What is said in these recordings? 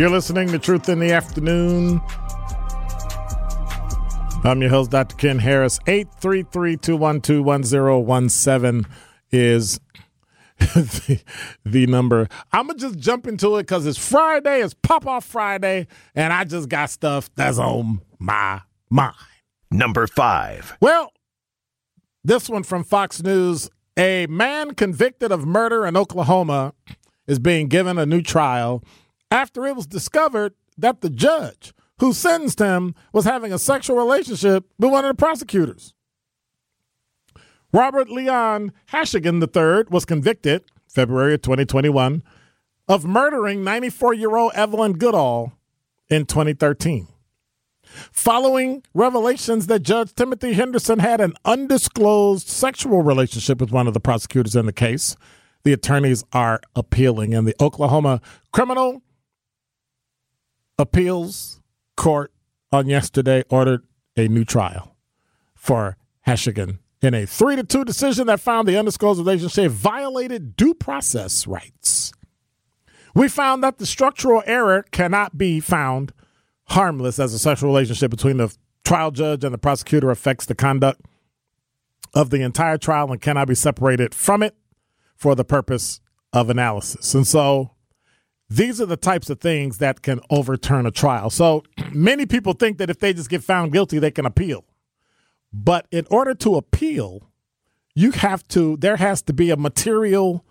You're listening to Truth in the Afternoon. I'm your host, Dr. Ken Harris. 833-212-1017 is the, the number. I'm going to just jump into it because it's Friday. It's Pop-Off Friday, and I just got stuff that's on my mind. Number five. Well, this one from Fox News. A man convicted of murder in Oklahoma is being given a new trial after it was discovered that the judge who sentenced him was having a sexual relationship with one of the prosecutors. Robert Leon Hashagen III was convicted February of 2021 of murdering 94 year old Evelyn Goodall in 2013. Following revelations that Judge Timothy Henderson had an undisclosed sexual relationship with one of the prosecutors in the case, the attorneys are appealing, and the Oklahoma Criminal Appeals Court on yesterday ordered a new trial for Hashagen in a three to two decision that found the undisclosed relationship violated due process rights. We found that the structural error cannot be found harmless as a sexual relationship between the trial judge and the prosecutor affects the conduct of the entire trial and cannot be separated from it for the purpose of analysis. And so these are the types of things that can overturn a trial. So many people think that if they just get found guilty, they can appeal. But in order to appeal, you have to, there has to be a material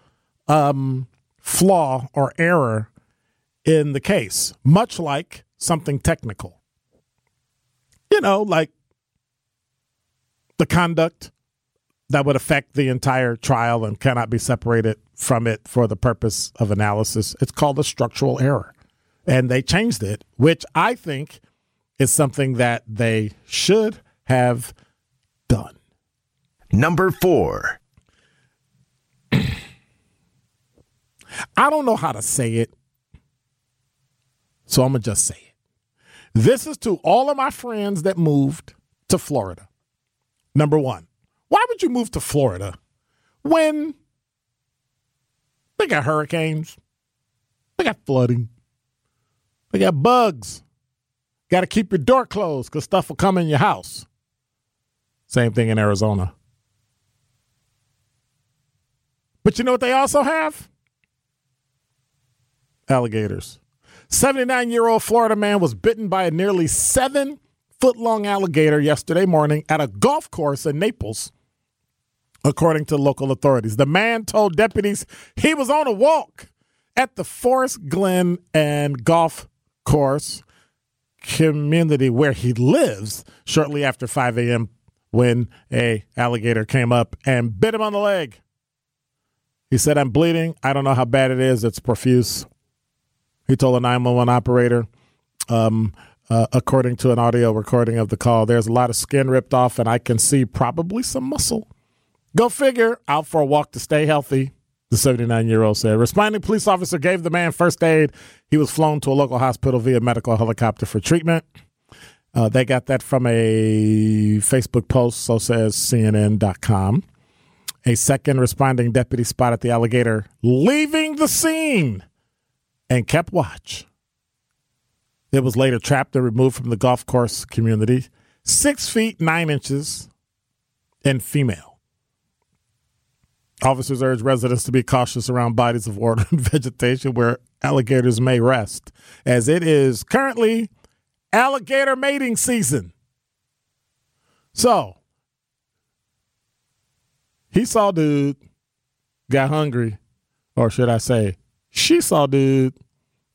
um, flaw or error in the case, much like something technical. You know, like the conduct that would affect the entire trial and cannot be separated from it for the purpose of analysis. It's called a structural error. And they changed it, which I think is something that they should have done. Number four. I don't know how to say it, so I'm going to just say it. This is to all of my friends that moved to Florida. Number one, why would you move to Florida when they got hurricanes, they got flooding, they got bugs? Got to keep your door closed because stuff will come in your house. Same thing in Arizona. But you know what they also have? Alligators. 79 year old Florida man was bitten by a nearly seven foot long alligator yesterday morning at a golf course in Naples, according to local authorities. The man told deputies he was on a walk at the Forest Glen and Golf Course community where he lives shortly after 5 a.m. when a alligator came up and bit him on the leg. He said, I'm bleeding. I don't know how bad it is. It's profuse. He told a 911 operator, um, uh, according to an audio recording of the call, there's a lot of skin ripped off, and I can see probably some muscle. Go figure, out for a walk to stay healthy, the 79 year old said. Responding police officer gave the man first aid. He was flown to a local hospital via medical helicopter for treatment. Uh, they got that from a Facebook post, so says CNN.com. A second responding deputy spotted the alligator leaving the scene and kept watch. It was later trapped and removed from the golf course community, six feet nine inches, and female. Officers urge residents to be cautious around bodies of water and vegetation where alligators may rest, as it is currently alligator mating season. So, he saw dude, got hungry, or should I say, she saw dude,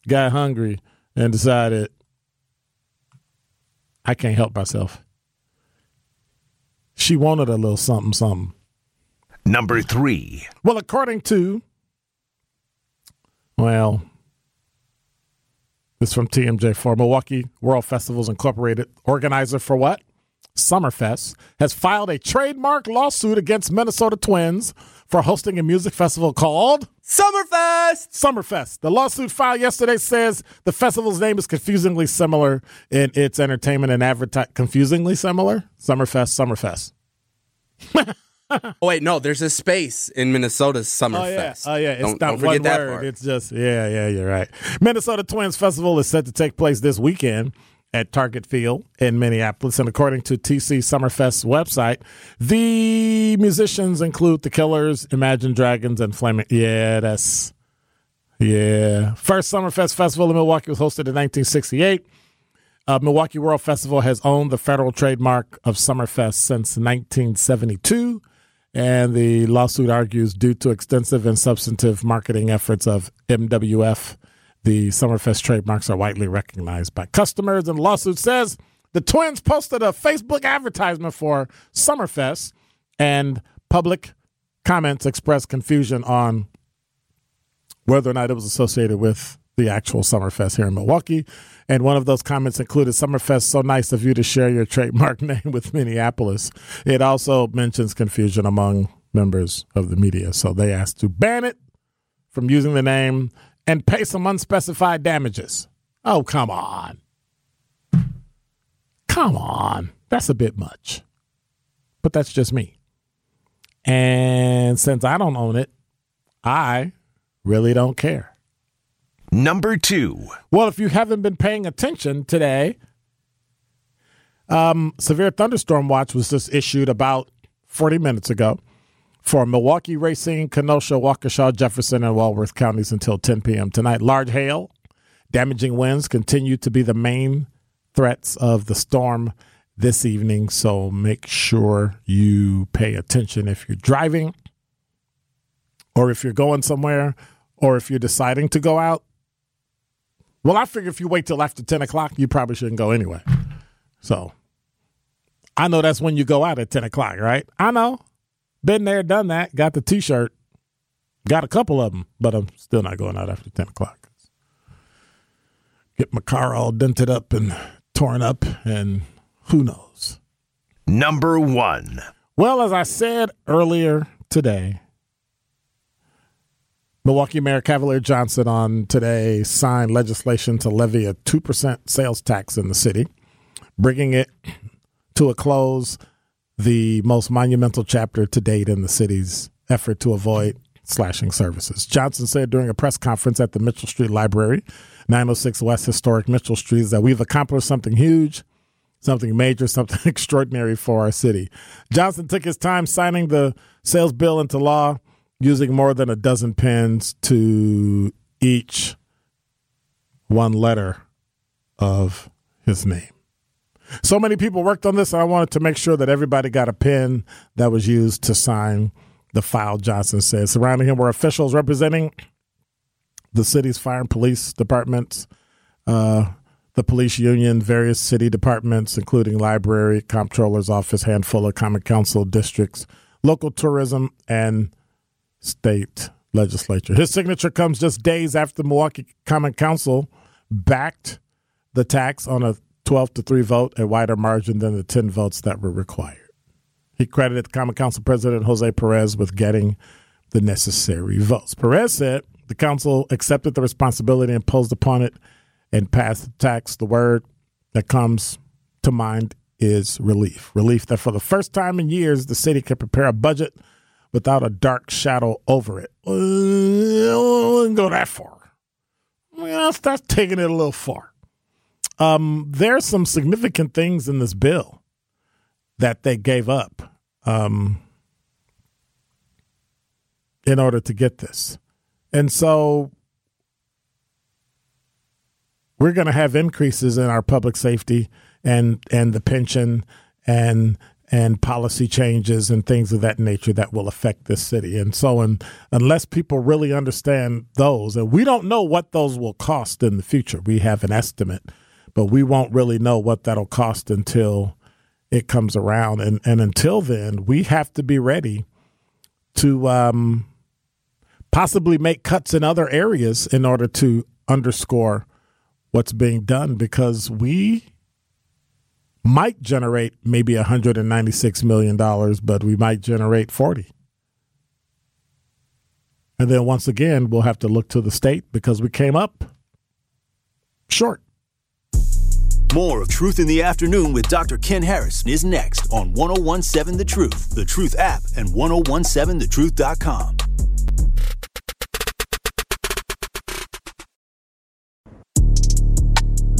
got hungry, and decided, I can't help myself. She wanted a little something, something. Number three. Well, according to, well, this from TMJ4, Milwaukee World Festivals Incorporated, organizer for what? Summerfest, has filed a trademark lawsuit against Minnesota Twins for hosting a music festival called Summerfest. Summerfest. The lawsuit filed yesterday says the festival's name is confusingly similar in its entertainment and advertising. Confusingly similar? Summerfest, Summerfest. Oh wait, no, there's a space in Minnesota's Summerfest. Oh yeah, oh yeah. It's don't, not don't forget one that word. part. It's just yeah, yeah. You're right. Minnesota Twins Festival is set to take place this weekend at Target Field in Minneapolis, and according to TC Summerfest's website, the musicians include the Killers, Imagine Dragons, and Flaming. Yeah, that's yeah. First Summerfest festival in Milwaukee was hosted in 1968. Uh, Milwaukee World Festival has owned the federal trademark of Summerfest since 1972. And the lawsuit argues due to extensive and substantive marketing efforts of MWF, the Summerfest trademarks are widely recognized by customers. And the lawsuit says the twins posted a Facebook advertisement for Summerfest, and public comments expressed confusion on whether or not it was associated with the actual Summerfest here in Milwaukee. And one of those comments included Summerfest, so nice of you to share your trademark name with Minneapolis. It also mentions confusion among members of the media. So they asked to ban it from using the name and pay some unspecified damages. Oh, come on. Come on. That's a bit much. But that's just me. And since I don't own it, I really don't care. Number two. Well, if you haven't been paying attention today, um, severe thunderstorm watch was just issued about 40 minutes ago for Milwaukee, Racine, Kenosha, Waukesha, Jefferson, and Walworth counties until 10 p.m. tonight. Large hail, damaging winds continue to be the main threats of the storm this evening. So make sure you pay attention if you're driving or if you're going somewhere or if you're deciding to go out. Well, I figure if you wait till after 10 o'clock, you probably shouldn't go anyway. So I know that's when you go out at 10 o'clock, right? I know. Been there, done that. Got the t shirt. Got a couple of them, but I'm still not going out after 10 o'clock. Get my car all dented up and torn up, and who knows? Number one. Well, as I said earlier today, Milwaukee Mayor Cavalier Johnson on today signed legislation to levy a 2% sales tax in the city, bringing it to a close the most monumental chapter to date in the city's effort to avoid slashing services. Johnson said during a press conference at the Mitchell Street Library, 906 West Historic Mitchell Street, that we've accomplished something huge, something major, something extraordinary for our city. Johnson took his time signing the sales bill into law using more than a dozen pens to each one letter of his name. So many people worked on this, and I wanted to make sure that everybody got a pen that was used to sign the file, Johnson said. Surrounding him were officials representing the city's fire and police departments, uh, the police union, various city departments, including library, comptroller's office, handful of common council districts, local tourism, and state legislature. His signature comes just days after the Milwaukee Common Council backed the tax on a 12 to 3 vote, a wider margin than the 10 votes that were required. He credited Common Council President Jose Perez with getting the necessary votes. Perez said the council accepted the responsibility imposed upon it and passed the tax. The word that comes to mind is relief. Relief that for the first time in years, the city can prepare a budget without a dark shadow over it. Uh, I wouldn't go that far. Well, that's, that's taking it a little far. Um, there's some significant things in this bill that they gave up um, in order to get this. And so we're going to have increases in our public safety and and the pension and and policy changes and things of that nature that will affect this city. And so, and, unless people really understand those, and we don't know what those will cost in the future, we have an estimate, but we won't really know what that'll cost until it comes around. And, and until then, we have to be ready to um, possibly make cuts in other areas in order to underscore what's being done because we might generate maybe $196 million, but we might generate 40. And then once again, we'll have to look to the state because we came up short. More of Truth in the Afternoon with Dr. Ken Harris is next on 1017 The Truth, The Truth app, and 1017thetruth.com.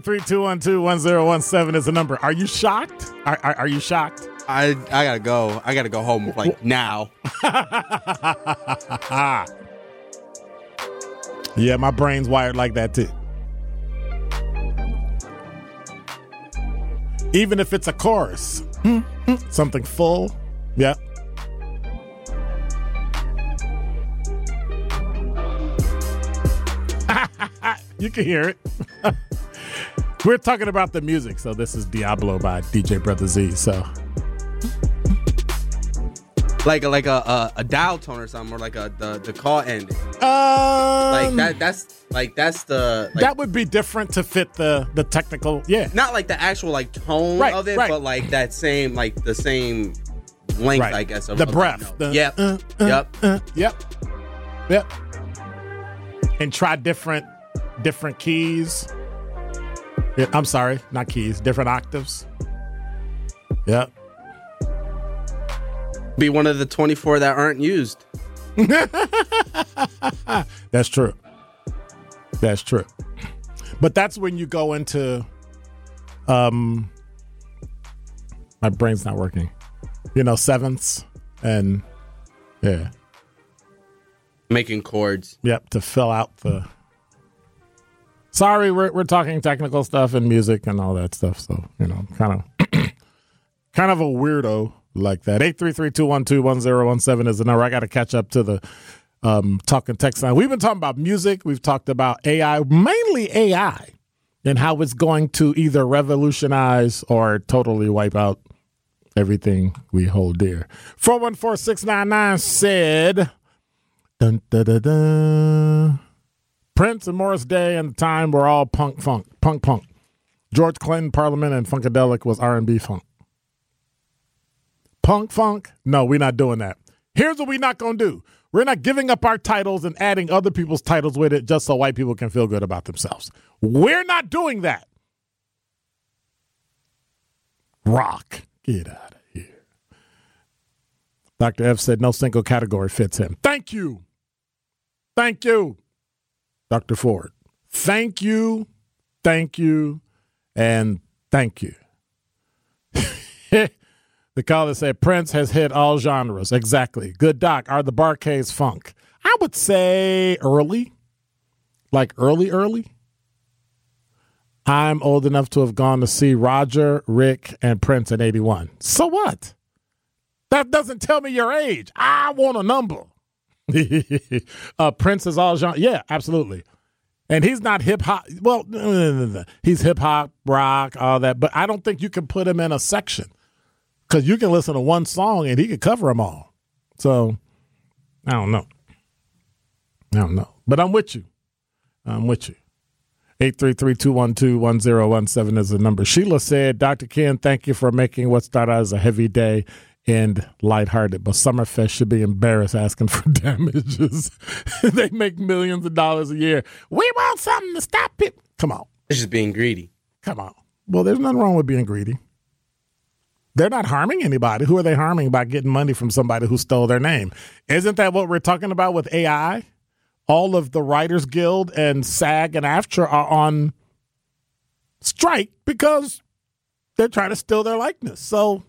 833-212-1017 is the number. Are you shocked? Are, are, are you shocked? I I gotta go. I gotta go home like now. Yeah, my brain's wired like that too. Even if it's a chorus, something full. Yeah. you can hear it. We're talking about the music, so this is Diablo by DJ Brother Z. So Like like a, a a dial tone or something, or like a the the call ending. um, Like that. That's like that's the like, that would be different to fit the the technical. Yeah, not like the actual like tone Right, of it, right. but like that same like the same length, Right. I guess. Of, the of breath. The, yep. uh, uh, yep. uh, yep. Yep. And try different different keys. Yeah, I'm sorry, not keys, different octaves. Yep. Be one of the twenty four that aren't used. That's true. That's true. But that's when you go into um my brain's not working. You know, sevenths and yeah. Making chords. Yep, to fill out the. Sorry, we're we're talking technical stuff and music and all that stuff. So you know, kind of, kind of a weirdo like that. 833-212-1017 is the number. I got to catch up to the um, talking text line. We've been talking about music. We've talked about AI, mainly AI, and how it's going to either revolutionize or totally wipe out everything we hold dear. 414-699 said, dun, dun, dun, dun. Prince and Morris Day and the time were all punk funk, punk punk. George Clinton, Parliament, and Funkadelic was R&B funk. Punk funk? No, we're not doing that. Here's what we're not going to do. We're not giving up our titles and adding other people's titles with it just so white people can feel good about themselves. We're not doing that. Rock. Get out of here. Dr. F said no single category fits him. Thank you. Thank you, Dr. Ford. Thank you. Thank you. And thank you. the caller said Prince has hit all genres. Exactly. Good doc. Are the Bar-Kays funk? I would say early. Like early, early. I'm old enough to have gone to see Roger, Rick, and Prince in 81. So what? That doesn't tell me your age. I want a number. uh, Prince is all genre. Yeah, absolutely. And he's not hip hop. Well, he's hip hop, rock, all that. But I don't think you can put him in a section because you can listen to one song and he could cover them all. So I don't know. I don't know. But I'm with you. I'm with you. 833-212-1017 is the number. Sheila said, Dr. Ken, thank you for making what started as a heavy day and lighthearted, but Summerfest should be embarrassed asking for damages. they make millions of dollars a year. We want something to stop it. Come on. It's just being greedy. Come on. Well, there's nothing wrong with being greedy. They're not harming anybody. Who are they harming by getting money from somebody who stole their name? Isn't that what we're talking about with AI? All of the Writers Guild and SAG and AFTRA are on strike because they're trying to steal their likeness. So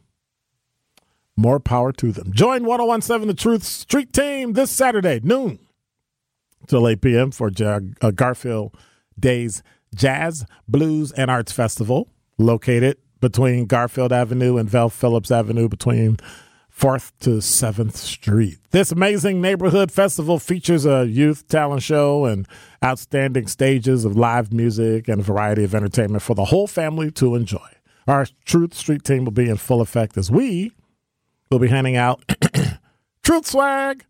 more power to them. Join 1017 The Truth Street Team this Saturday, noon till 8 p.m. for uh, Garfield Days Jazz, Blues, and Arts Festival, located between Garfield Avenue and Vel Phillips Avenue between 4th to 7th Street. This amazing neighborhood festival features a youth talent show and outstanding stages of live music and a variety of entertainment for the whole family to enjoy. Our Truth Street team will be in full effect as we We'll be handing out truth swag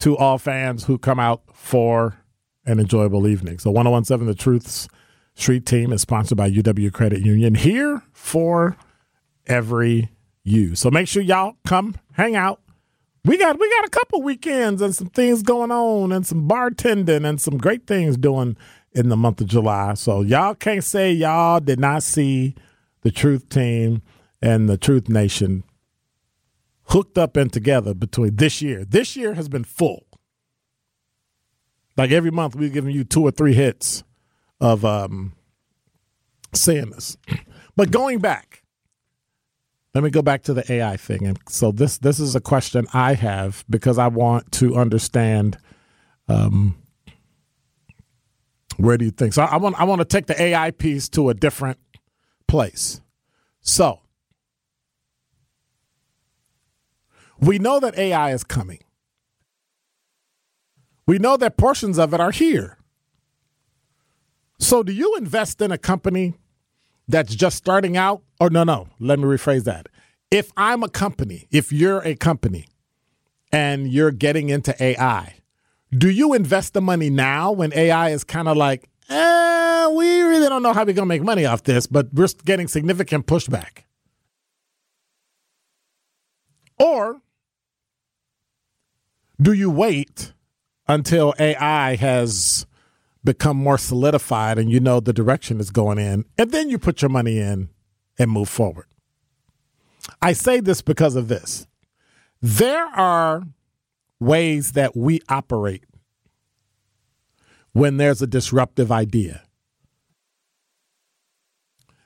to all fans who come out for an enjoyable evening. So 1017 The Truth's Street Team is sponsored by UW Credit Union here for every you. So make sure y'all come hang out. We got we got a couple weekends and some things going on and some bartending and some great things doing in the month of July. So y'all can't say y'all did not see the Truth Team and the Truth Nation hooked up and together between this year. This year has been full. Like every month, we're giving you two or three hits of um, saying this. But going back, let me go back to the AI thing. And so this this is a question I have because I want to understand um, where do you think? So I want I want to take the AI piece to a different place. So We know that AI is coming. We know that portions of it are here. So, do you invest in a company that's just starting out? Or, no, no, let me rephrase that. If I'm a company, if you're a company and you're getting into AI, do you invest the money now when AI is kind of like, eh, we really don't know how we're going to make money off this, but we're getting significant pushback? Or do you wait until AI has become more solidified and you know the direction it's going in, and then you put your money in and move forward? I say this because of this. There are ways that we operate when there's a disruptive idea.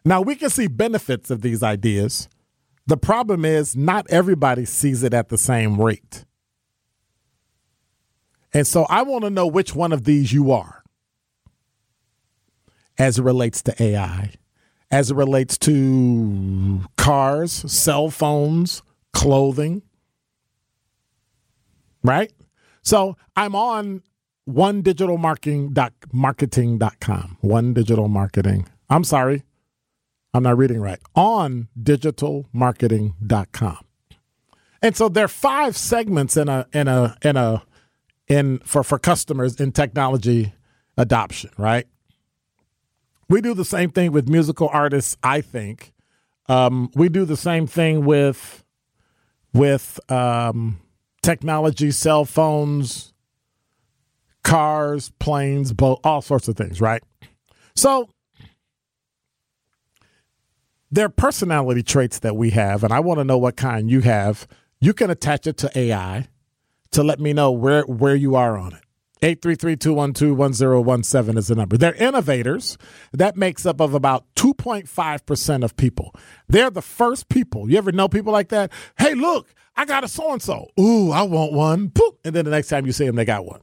Now, we can see benefits of these ideas. The problem is, not everybody sees it at the same rate. And so I want to know which one of these you are as it relates to AI, as it relates to cars, cell phones, clothing, right? So I'm on one digital marketing dot marketing.com. One digital marketing. I'm sorry. I'm not reading right. On digitalmarketing.com. And so there are five segments in a in a in a in for for customers in technology adoption, right? We do the same thing with musical artists, I think. Um, we do the same thing with with um, technology, cell phones, cars, planes, boat, all sorts of things, right? So there are personality traits that we have, and I want to know what kind you have. You can attach it to AI to let me know where where you are on it. 833-212-1017 is the number. They're innovators. That makes up of about 2.5% of people. They're the first people. You ever know people like that? Hey, look, I got a so-and-so. Ooh, I want one. Boop. And then the next time you see them, they got one.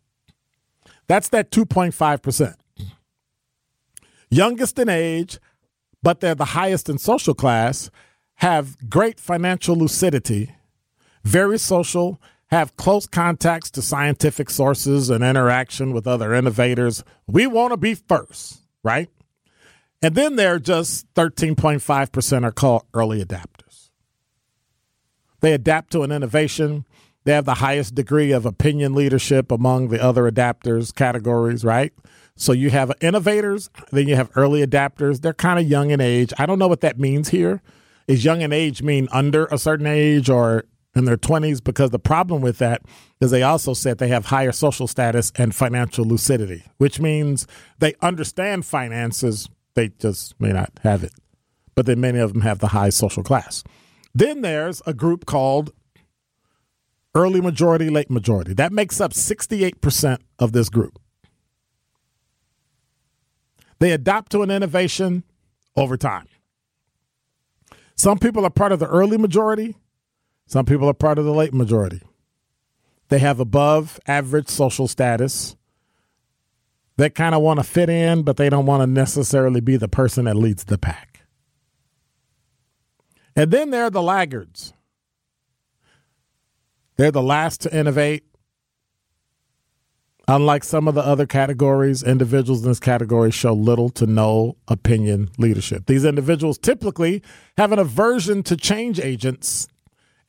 That's that 2.5%. Youngest in age, but they're the highest in social class, have great financial lucidity, very social, have close contacts to scientific sources and interaction with other innovators. We want to be first, right? And then there are just 13.5% are called early adapters. They adapt to an innovation. They have the highest degree of opinion leadership among the other adapters categories, right? So you have innovators, then you have early adapters. They're kind of young in age. I don't know what that means here. Is young in age mean under a certain age or in their 20s because the problem with that is they also said they have higher social status and financial lucidity, which means they understand finances, they just may not have it. But then many of them have the high social class. Then there's a group called early majority, late majority. That makes up 68% of this group. They adapt to an innovation over time. Some people are part of the early majority, some people are part of the late majority. They have above average social status. They kind of want to fit in, but they don't want to necessarily be the person that leads the pack. And then there are the laggards. They're the last to innovate. Unlike some of the other categories, individuals in this category show little to no opinion leadership. These individuals typically have an aversion to change agents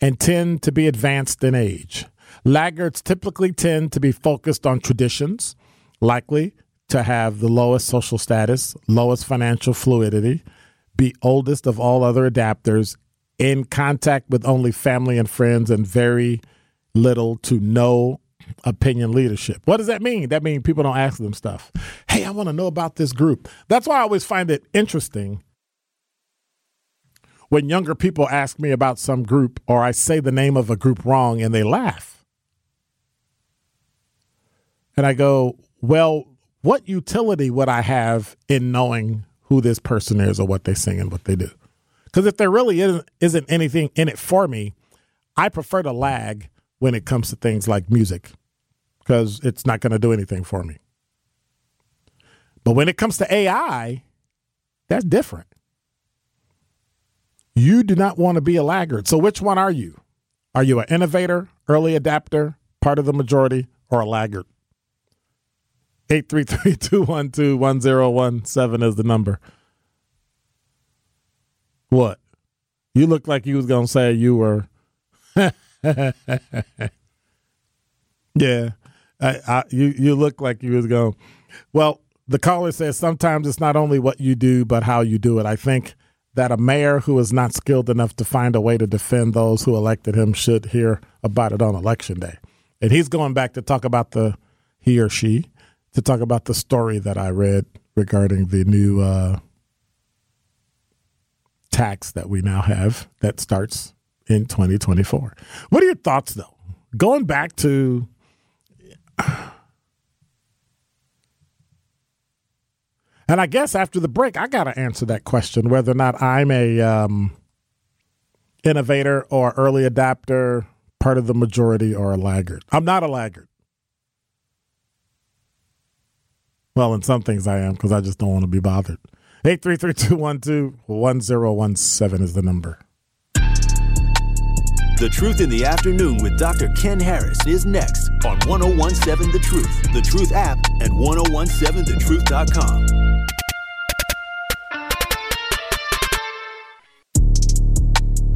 and tend to be advanced in age. Laggards typically tend to be focused on traditions, likely to have the lowest social status, lowest financial fluidity, be oldest of all other adapters, in contact with only family and friends, and very little to no opinion leadership. What does that mean? That means people don't ask them stuff. Hey, I want to know about this group. That's why I always find it interesting when younger people ask me about some group or I say the name of a group wrong and they laugh. And I go, well, what utility would I have in knowing who this person is or what they sing and what they do? Because if there really isn't, isn't anything in it for me, I prefer to lag when it comes to things like music because it's not going to do anything for me. But when it comes to AI, that's different. You do not want to be a laggard. So, which one are you? Are you an innovator, early adapter, part of the majority, or a laggard? 833 212 1017 is the number. What? You look like you was going to say you were. yeah. I, I, you, you look like you was going. Well, the caller says sometimes it's not only what you do, but how you do it. I think that a mayor who is not skilled enough to find a way to defend those who elected him should hear about it on election day. And he's going back to talk about the, he or she, to talk about the story that I read regarding the new uh, tax that we now have that starts in 2024. What are your thoughts, though? Going back to And I guess after the break, I got to answer that question whether or not I'm a um, innovator or early adapter, part of the majority, or a laggard. I'm not a laggard. Well, in some things I am because I just don't want to be bothered. 833 212 1017 is the number. The Truth in the Afternoon with Dr. Ken Harris is next on 1017 The Truth, The Truth app, and 1017thetruth.com.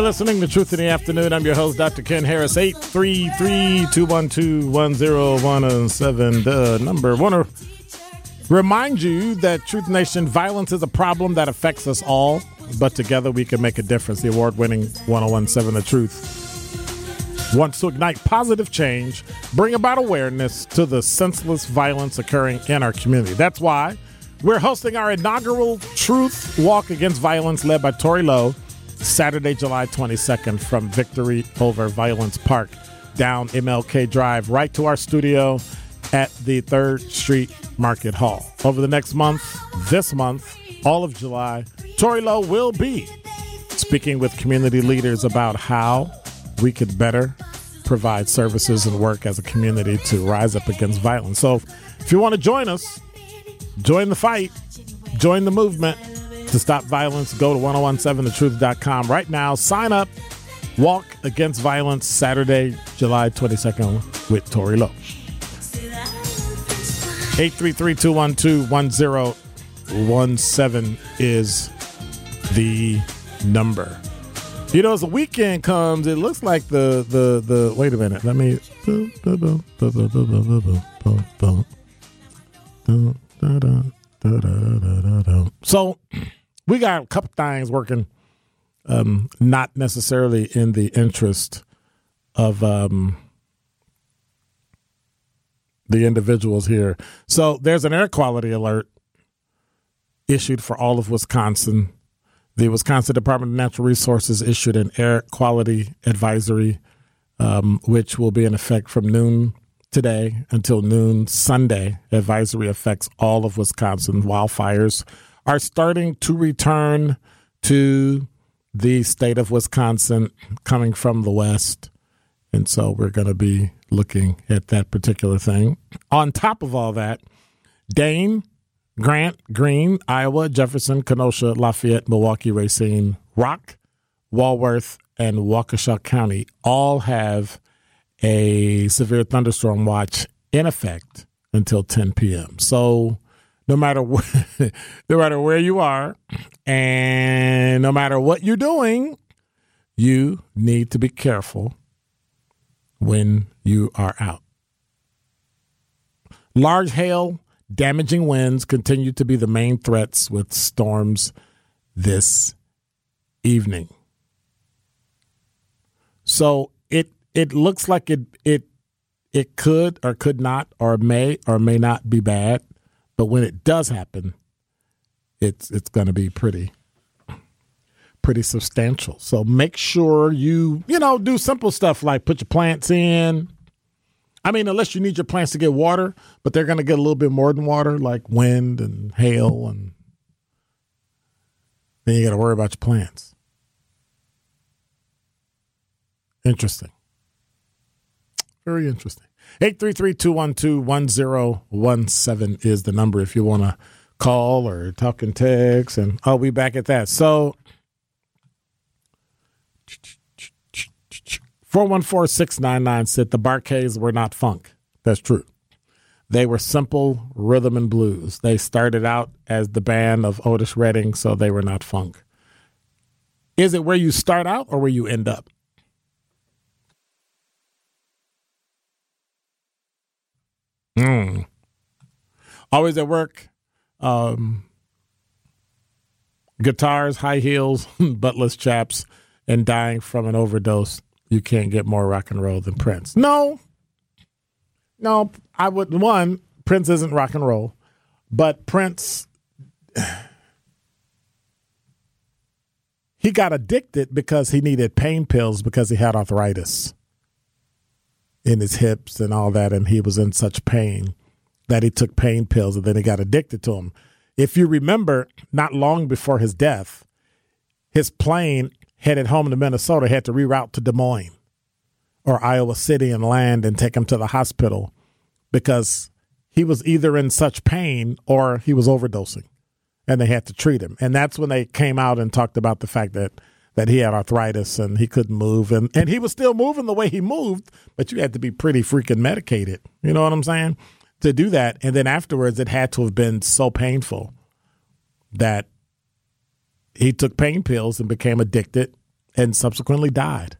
You're listening to Truth in the Afternoon. I'm your host, Dr. Ken Harris. 833-212-1017. The number. Want to remind you that Truth Nation violence is a problem that affects us all, but together we can make a difference. The award-winning 1017 The Truth wants to ignite positive change, bring about awareness to the senseless violence occurring in our community. That's why we're hosting our inaugural Truth Walk Against Violence led by Tory Lowe Saturday, July 22nd from Victory Over Violence Park down MLK Drive right to our studio at the 3rd Street Market Hall. Over the next month, this month, all of July, Tory Lowe will be speaking with community leaders about how we could better provide services and work as a community to rise up against violence. So if you want to join us, join the fight, join the movement to stop violence, go to 1017thetruth.com right now. Sign up. Walk Against Violence Saturday, July 22nd with Tory Lowe. 833-212-1017 is the number. You know, as the weekend comes, it looks like the the the. Wait a minute, let me. So, we got a couple things working, um, not necessarily in the interest of um, the individuals here. So there's an air quality alert issued for all of Wisconsin. The Wisconsin Department of Natural Resources issued an air quality advisory, um, which will be in effect from noon today until noon Sunday. Advisory affects all of Wisconsin. Wildfires are starting to return to the state of Wisconsin coming from the west. And so we're going to be looking at that particular thing. On top of all that, Dane, Grant, Greene, Iowa, Jefferson, Kenosha, Lafayette, Milwaukee, Racine, Rock, Walworth, and Waukesha County all have a severe thunderstorm watch in effect until 10 p.m. So no matter no matter where you are, and no matter what you're doing, you need to be careful when you are out. Large hail, damaging winds continue to be the main threats with storms this evening. So it it looks like it it it could or could not or may or may not be bad, but when it does happen, it's it's going to be pretty pretty substantial. So make sure you, you know, do simple stuff like put your plants in. I mean, unless you need your plants to get water, but they're going to get a little bit more than water, like wind and hail, and then you got to worry about your plants. Interesting. Very interesting. 833-212-1017 is the number if you want to call or talk and text, and I'll be back at that. So 414-699 said the Bar-Kays were not funk. That's true. They were simple rhythm and blues. They started out as the band of Otis Redding, so they were not funk. Is it where you start out or where you end up? Mm. Always at work. Um, guitars, high heels, buttless chaps, and dying from an overdose, you can't get more rock and roll than Prince. No. No, I would. One, Prince isn't rock and roll, but Prince. He got addicted because he needed pain pills because he had arthritis in his hips and all that, and he was in such pain that he took pain pills and then he got addicted to them. If you remember, not long before his death, his plane headed home to Minnesota had to reroute to Des Moines or Iowa City and land and take him to the hospital because he was either in such pain or he was overdosing and they had to treat him. And that's when they came out and talked about the fact that that he had arthritis and he couldn't move and, and he was still moving the way he moved, but you had to be pretty freaking medicated. You know what I'm saying? To do that. And then afterwards it had to have been so painful that he took pain pills and became addicted and subsequently died.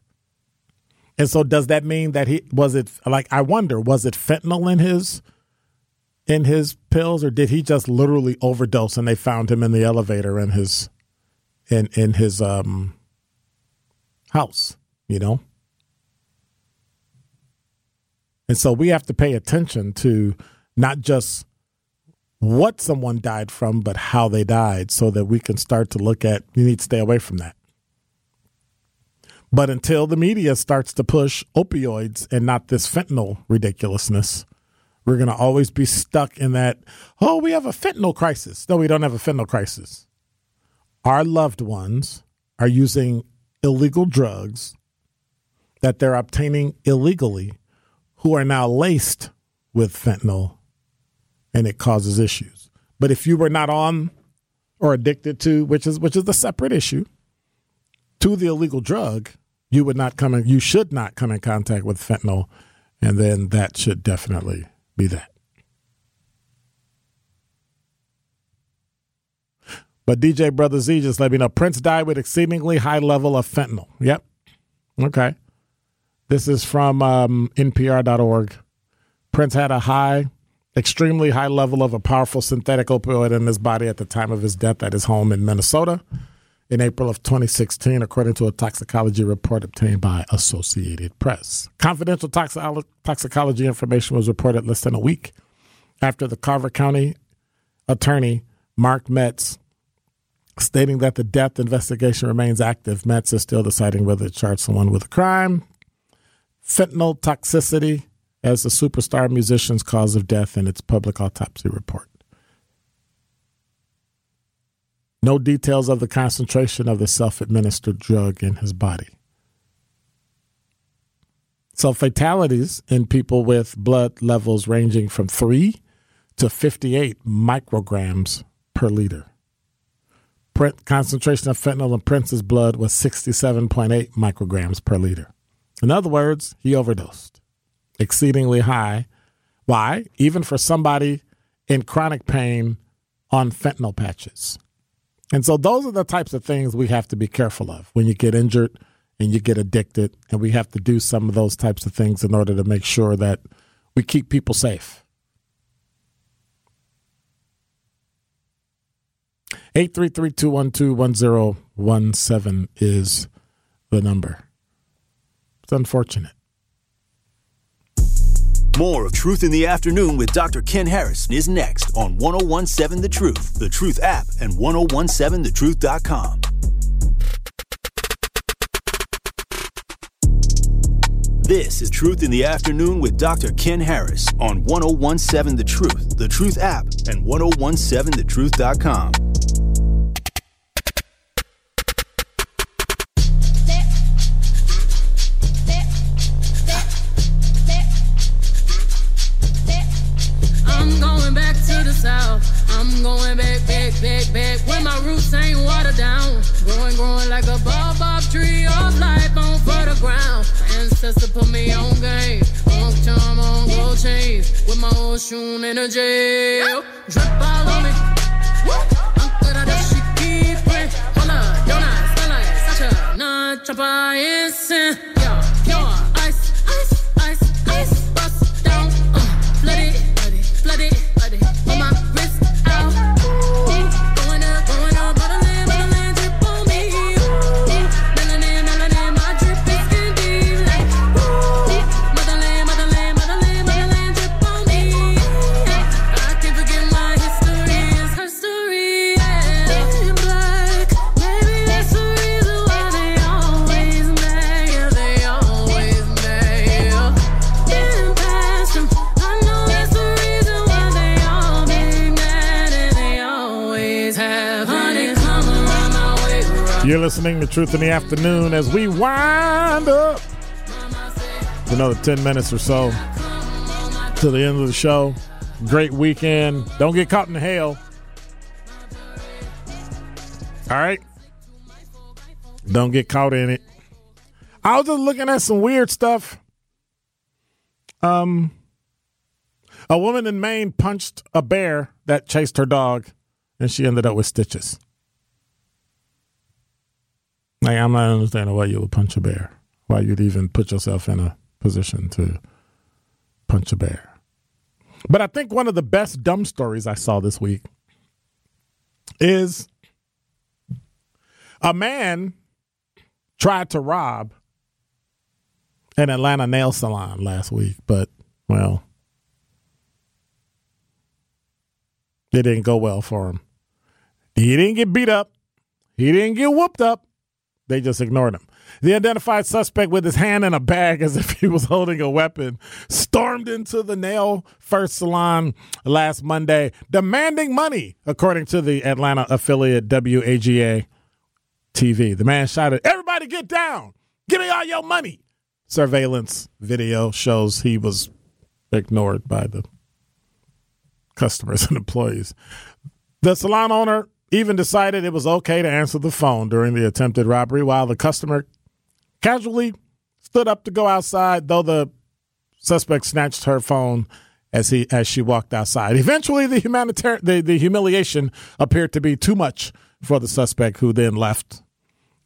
And so does that mean that he was it like I wonder, was it fentanyl in his in his pills or did he just literally overdose and they found him in the elevator in his in in his um house, you know? And so we have to pay attention to not just what someone died from, but how they died so that we can start to look at you need to stay away from that. But until the media starts to push opioids and not this fentanyl ridiculousness, we're going to always be stuck in that, oh, we have a fentanyl crisis. No, we don't have a fentanyl crisis. Our loved ones are using illegal drugs that they're obtaining illegally who are now laced with fentanyl and it causes issues. But if you were not on or addicted to, which is which is a separate issue, to the illegal drug, you would not come in, you should not come in contact with fentanyl, and then that should definitely be that. But DJ Brother Z just let me know Prince died with exceedingly high level of fentanyl. Yep. Okay. This is from um, NPR.org. Prince had a high, extremely high level of a powerful synthetic opioid in his body at the time of his death at his home in Minnesota in April of 2016, according to a toxicology report obtained by Associated Press. Confidential toxicology information was reported less than a week after the Carver County attorney, Mark Metz, stating that the death investigation remains active. Metz is still deciding whether to charge someone with a crime. Fentanyl toxicity as the superstar musician's cause of death in its public autopsy report. No details of the concentration of the self administered drug in his body. So, fatalities in people with blood levels ranging from 3 to 58 micrograms per liter. Concentration of fentanyl in Prince's blood was 67.8 micrograms per liter. In other words, he overdosed. Exceedingly high. Why? Even for somebody in chronic pain on fentanyl patches. And so those are the types of things we have to be careful of when you get injured and you get addicted. And we have to do some of those types of things in order to make sure that we keep people safe. 833-212-1017 is the number. It's unfortunate. More of Truth in the Afternoon with Dr. Ken Harris is next on 1017 The Truth, The Truth app, and 1017thetruth.com. This is Truth in the Afternoon with Dr. Ken Harris on 1017 The Truth, The Truth app, and 1017thetruth.com. With my a jail. Drip all listening to Truth in the Afternoon as we wind up for another 10 minutes or so to the end of the show. Great weekend. Don't get caught in the hail. All right? Don't get caught in it. I was just looking at some weird stuff. Um, a woman in Maine punched a bear that chased her dog, and she ended up with stitches. Like, I'm not understanding why you would punch a bear. Why you'd even put yourself in a position to punch a bear. But I think one of the best dumb stories I saw this week is a man tried to rob an Atlanta nail salon last week, but, well, it didn't go well for him. He didn't get beat up, he didn't get whooped up. They just ignored him. The identified suspect with his hand in a bag as if he was holding a weapon stormed into the nail first salon last Monday, demanding money, according to the Atlanta affiliate WAGA TV. The man shouted, Everybody get down! Give me all your money! Surveillance video shows he was ignored by the customers and employees. The salon owner even decided it was okay to answer the phone during the attempted robbery while the customer casually stood up to go outside, though the suspect snatched her phone as he as she walked outside. Eventually the humanitarian the, the humiliation appeared to be too much for the suspect who then left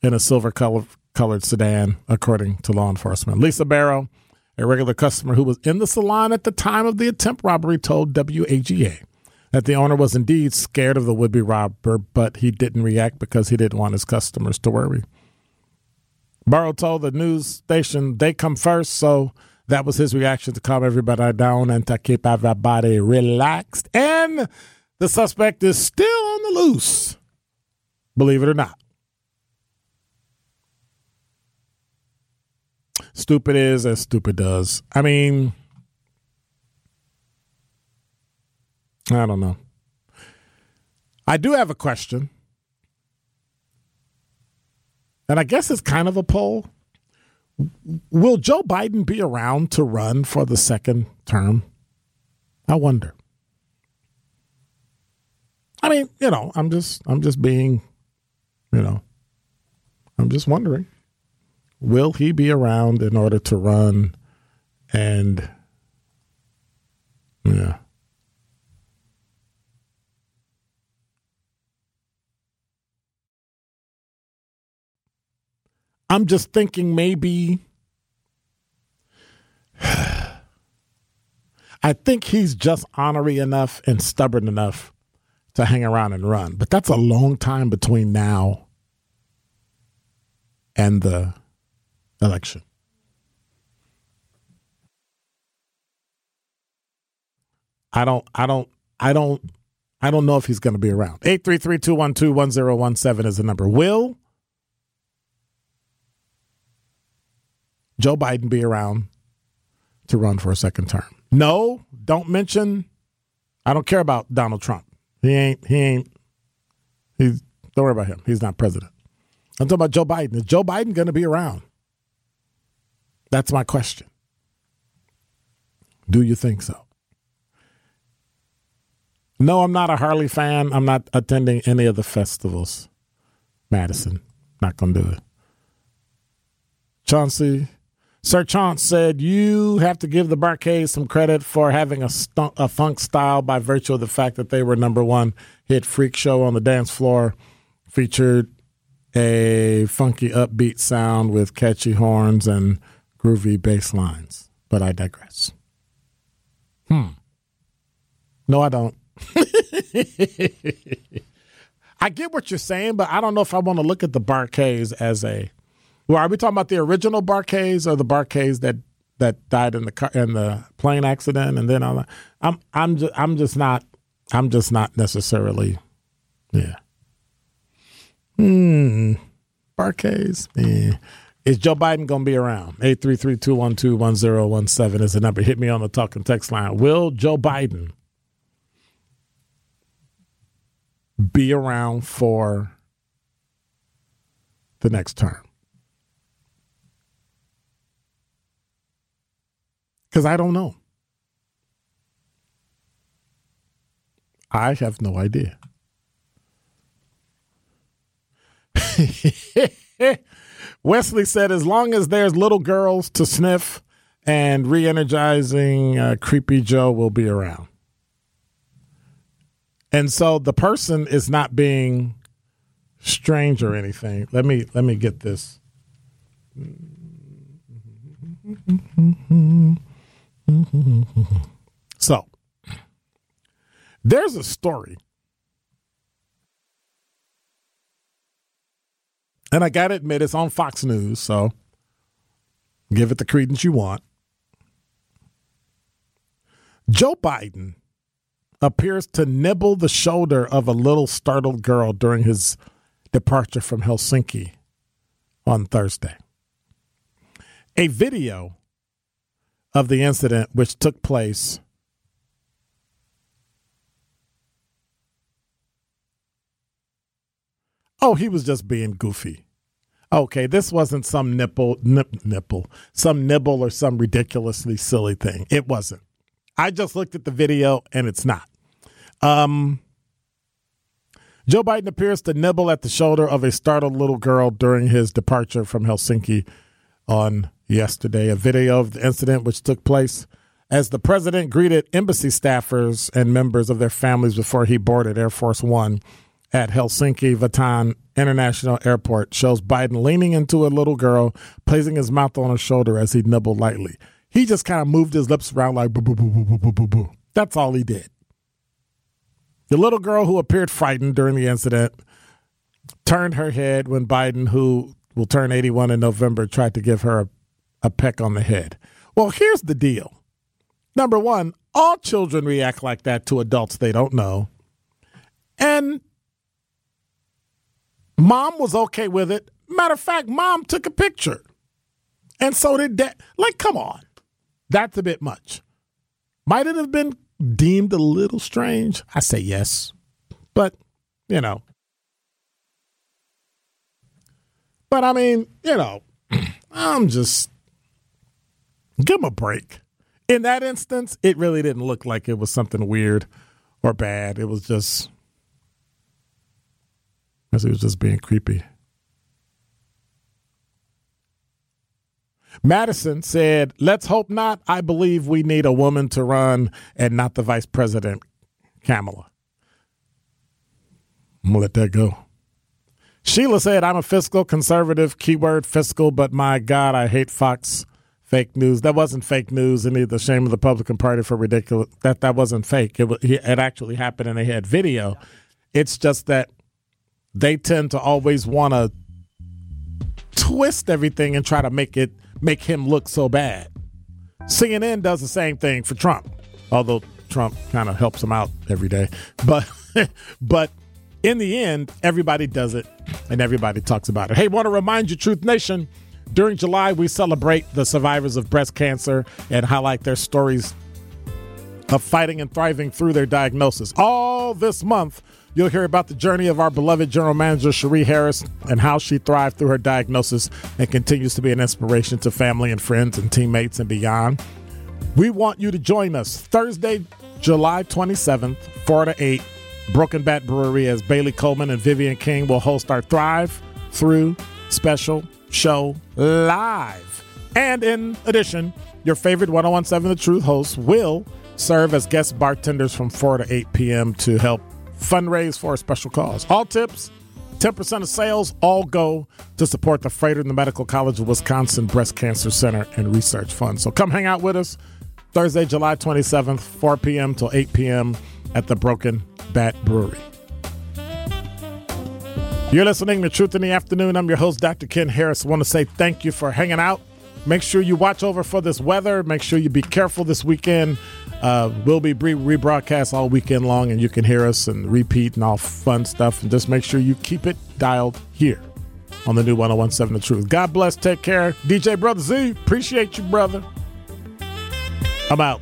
in a silver color, colored sedan, according to law enforcement. Lisa Barrow, a regular customer who was in the salon at the time of the attempt robbery, told WAGA that the owner was indeed scared of the would be robber, but he didn't react because he didn't want his customers to worry. Barrow told the news station they come first, so that was his reaction to calm everybody down and to keep everybody relaxed. And the suspect is still on the loose, believe it or not. Stupid is as stupid does. I mean, I don't know. I do have a question. And I guess it's kind of a poll. Will Joe Biden be around to run for the second term? I wonder. I mean, you know, I'm just I'm just being, you know, I'm just wondering. Will he be around in order to run and yeah. I'm just thinking maybe. I think he's just honorary enough and stubborn enough to hang around and run. But that's a long time between now and the election. I don't I don't I don't I don't know if he's going to be around. 833-212-1017 is the number. Will Joe Biden be around to run for a second term? No, don't mention. I don't care about Donald Trump. He ain't. He ain't. He's. Don't worry about him. He's not president. I'm talking about Joe Biden. Is Joe Biden going to be around? That's my question. Do you think so? No, I'm not a Harley fan. I'm not attending any of the festivals. Madison, not going to do it. Chauncey, Sir Chance said, You have to give the Bar-Kays some credit for having a, stunk, a funk style by virtue of the fact that they were number one hit freak show on the dance floor, featured a funky upbeat sound with catchy horns and groovy bass lines. But I digress. Hmm. No, I don't. I get what you're saying, but I don't know if I want to look at the Bar-Kays as a well, are we talking about the original Bar-Kays or the Bar-Kays that that died in the car, in the plane accident and then all that? I'm I'm just I'm just not I'm just not necessarily yeah. Hmm. Yeah. Is Joe Biden going to be around? 833-212-1017 is the number. Hit me on the talking text line. Will Joe Biden be around for the next term. Because I don't know. I have no idea. Wesley said, as long as there's little girls to sniff and re energizing, uh, Creepy Joe will be around. And so the person is not being strange or anything. Let me let me get this. So there's a story. And I got to admit, it's on Fox News, so give it the credence you want. Joe Biden appears to nibble the shoulder of a little startled girl during his departure from Helsinki on Thursday. A video of the incident, which took place Oh, he was just being goofy. Okay, this wasn't some nipple, nip, nipple, some nibble or some ridiculously silly thing. It wasn't. I just looked at the video and it's not. Um, Joe Biden appears to nibble at the shoulder of a startled little girl during his departure from Helsinki on yesterday. A video of the incident, which took place as the president greeted embassy staffers and members of their families before he boarded Air Force One at Helsinki Vantaa International Airport, shows Biden leaning into a little girl, placing his mouth on her shoulder as he nibbled lightly. He just kind of moved his lips around like boo, boo, boo, boo, boo, boo, boo. That's all he did. The little girl who appeared frightened during the incident turned her head when Biden, who will turn 81 in November, tried to give her a, a peck on the head. Well, here's the deal. Number one, all children react like that to adults they don't know. And mom was okay with it. Matter of fact, mom took a picture. And so did dad. Like, come on. That's a bit much. Might it have been deemed a little strange? I say yes. But, you know. But I mean, you know, I'm just give him a break. In that instance, it really didn't look like it was something weird or bad. It was just because he was just being creepy. Madison said, Let's hope not. I believe we need a woman to run and not the vice president, Kamala. I'm going to let that go. Sheila said, I'm a fiscal conservative, keyword fiscal, but my God, I hate Fox fake news. That wasn't fake news, and the shame of the Republican Party for ridiculous. That that wasn't fake. It, it actually happened, and they had video. It's just that they tend to always want to twist everything and try to make it make him look so bad. CNN does the same thing for Trump, although Trump kind of helps him out every day. But but in the end, everybody does it and everybody talks about it. Hey, want to remind you, Truth Nation, during July we celebrate the survivors of breast cancer and highlight their stories of fighting and thriving through their diagnosis. All this month, You'll hear about the journey of our beloved general manager, Cherie Harris, and how she thrived through her diagnosis and continues to be an inspiration to family and friends and teammates and beyond. We want you to join us Thursday, July 27th, 4 to 8, Broken Bat Brewery, as Bailey Coleman and Vivian King will host our Thrive Through special show live. And in addition, your favorite 1017 The Truth hosts will serve as guest bartenders from 4 to 8 p.m. to help fundraise for a special cause. All tips, 10% of sales, all go to support the Froedtert and the Medical College of Wisconsin Breast Cancer Center and Research Fund. So come hang out with us Thursday, July 27th, 4 p.m. till 8 p.m. at the Broken Bat Brewery. You're listening to Truth in the Afternoon. I'm your host, Dr. Ken Harris. I want to say thank you for hanging out. Make sure you watch over for this weather. Make sure you be careful this weekend. Uh, we'll be re- rebroadcast all weekend long, and you can hear us and repeat and all fun stuff. And just make sure you keep it dialed here on the new 1017 The Truth. God bless. Take care. DJ Brother Z, appreciate you, brother. I'm out.